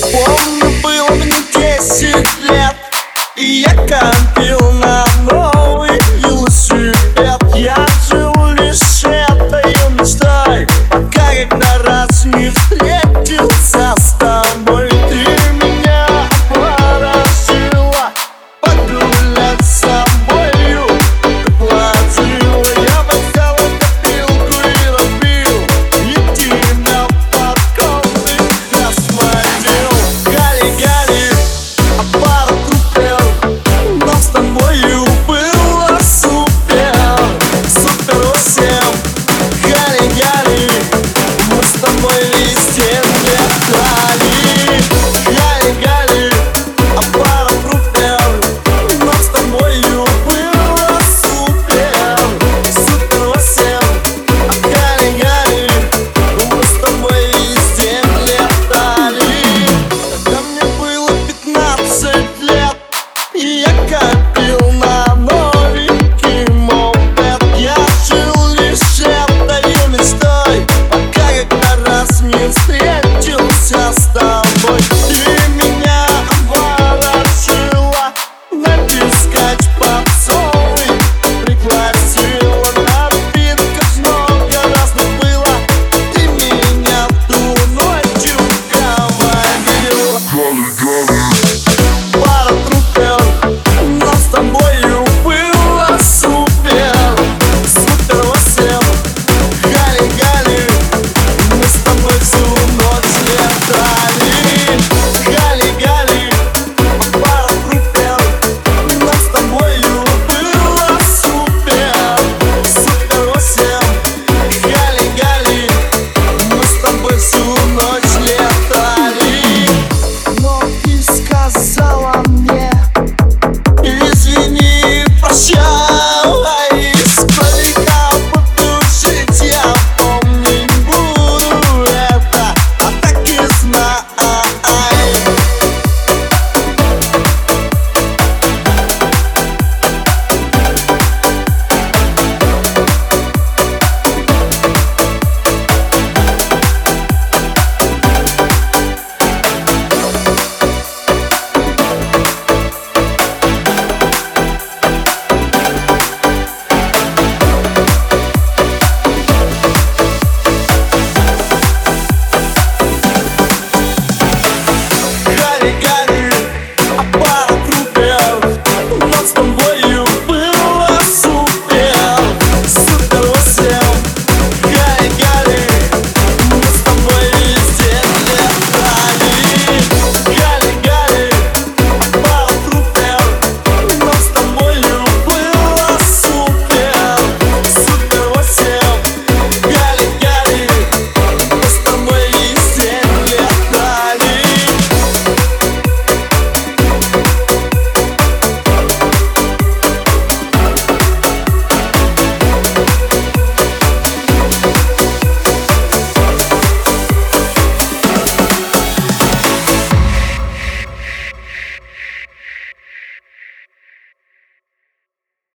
Помню, было мне десять лет И я копил на не встретился с тобой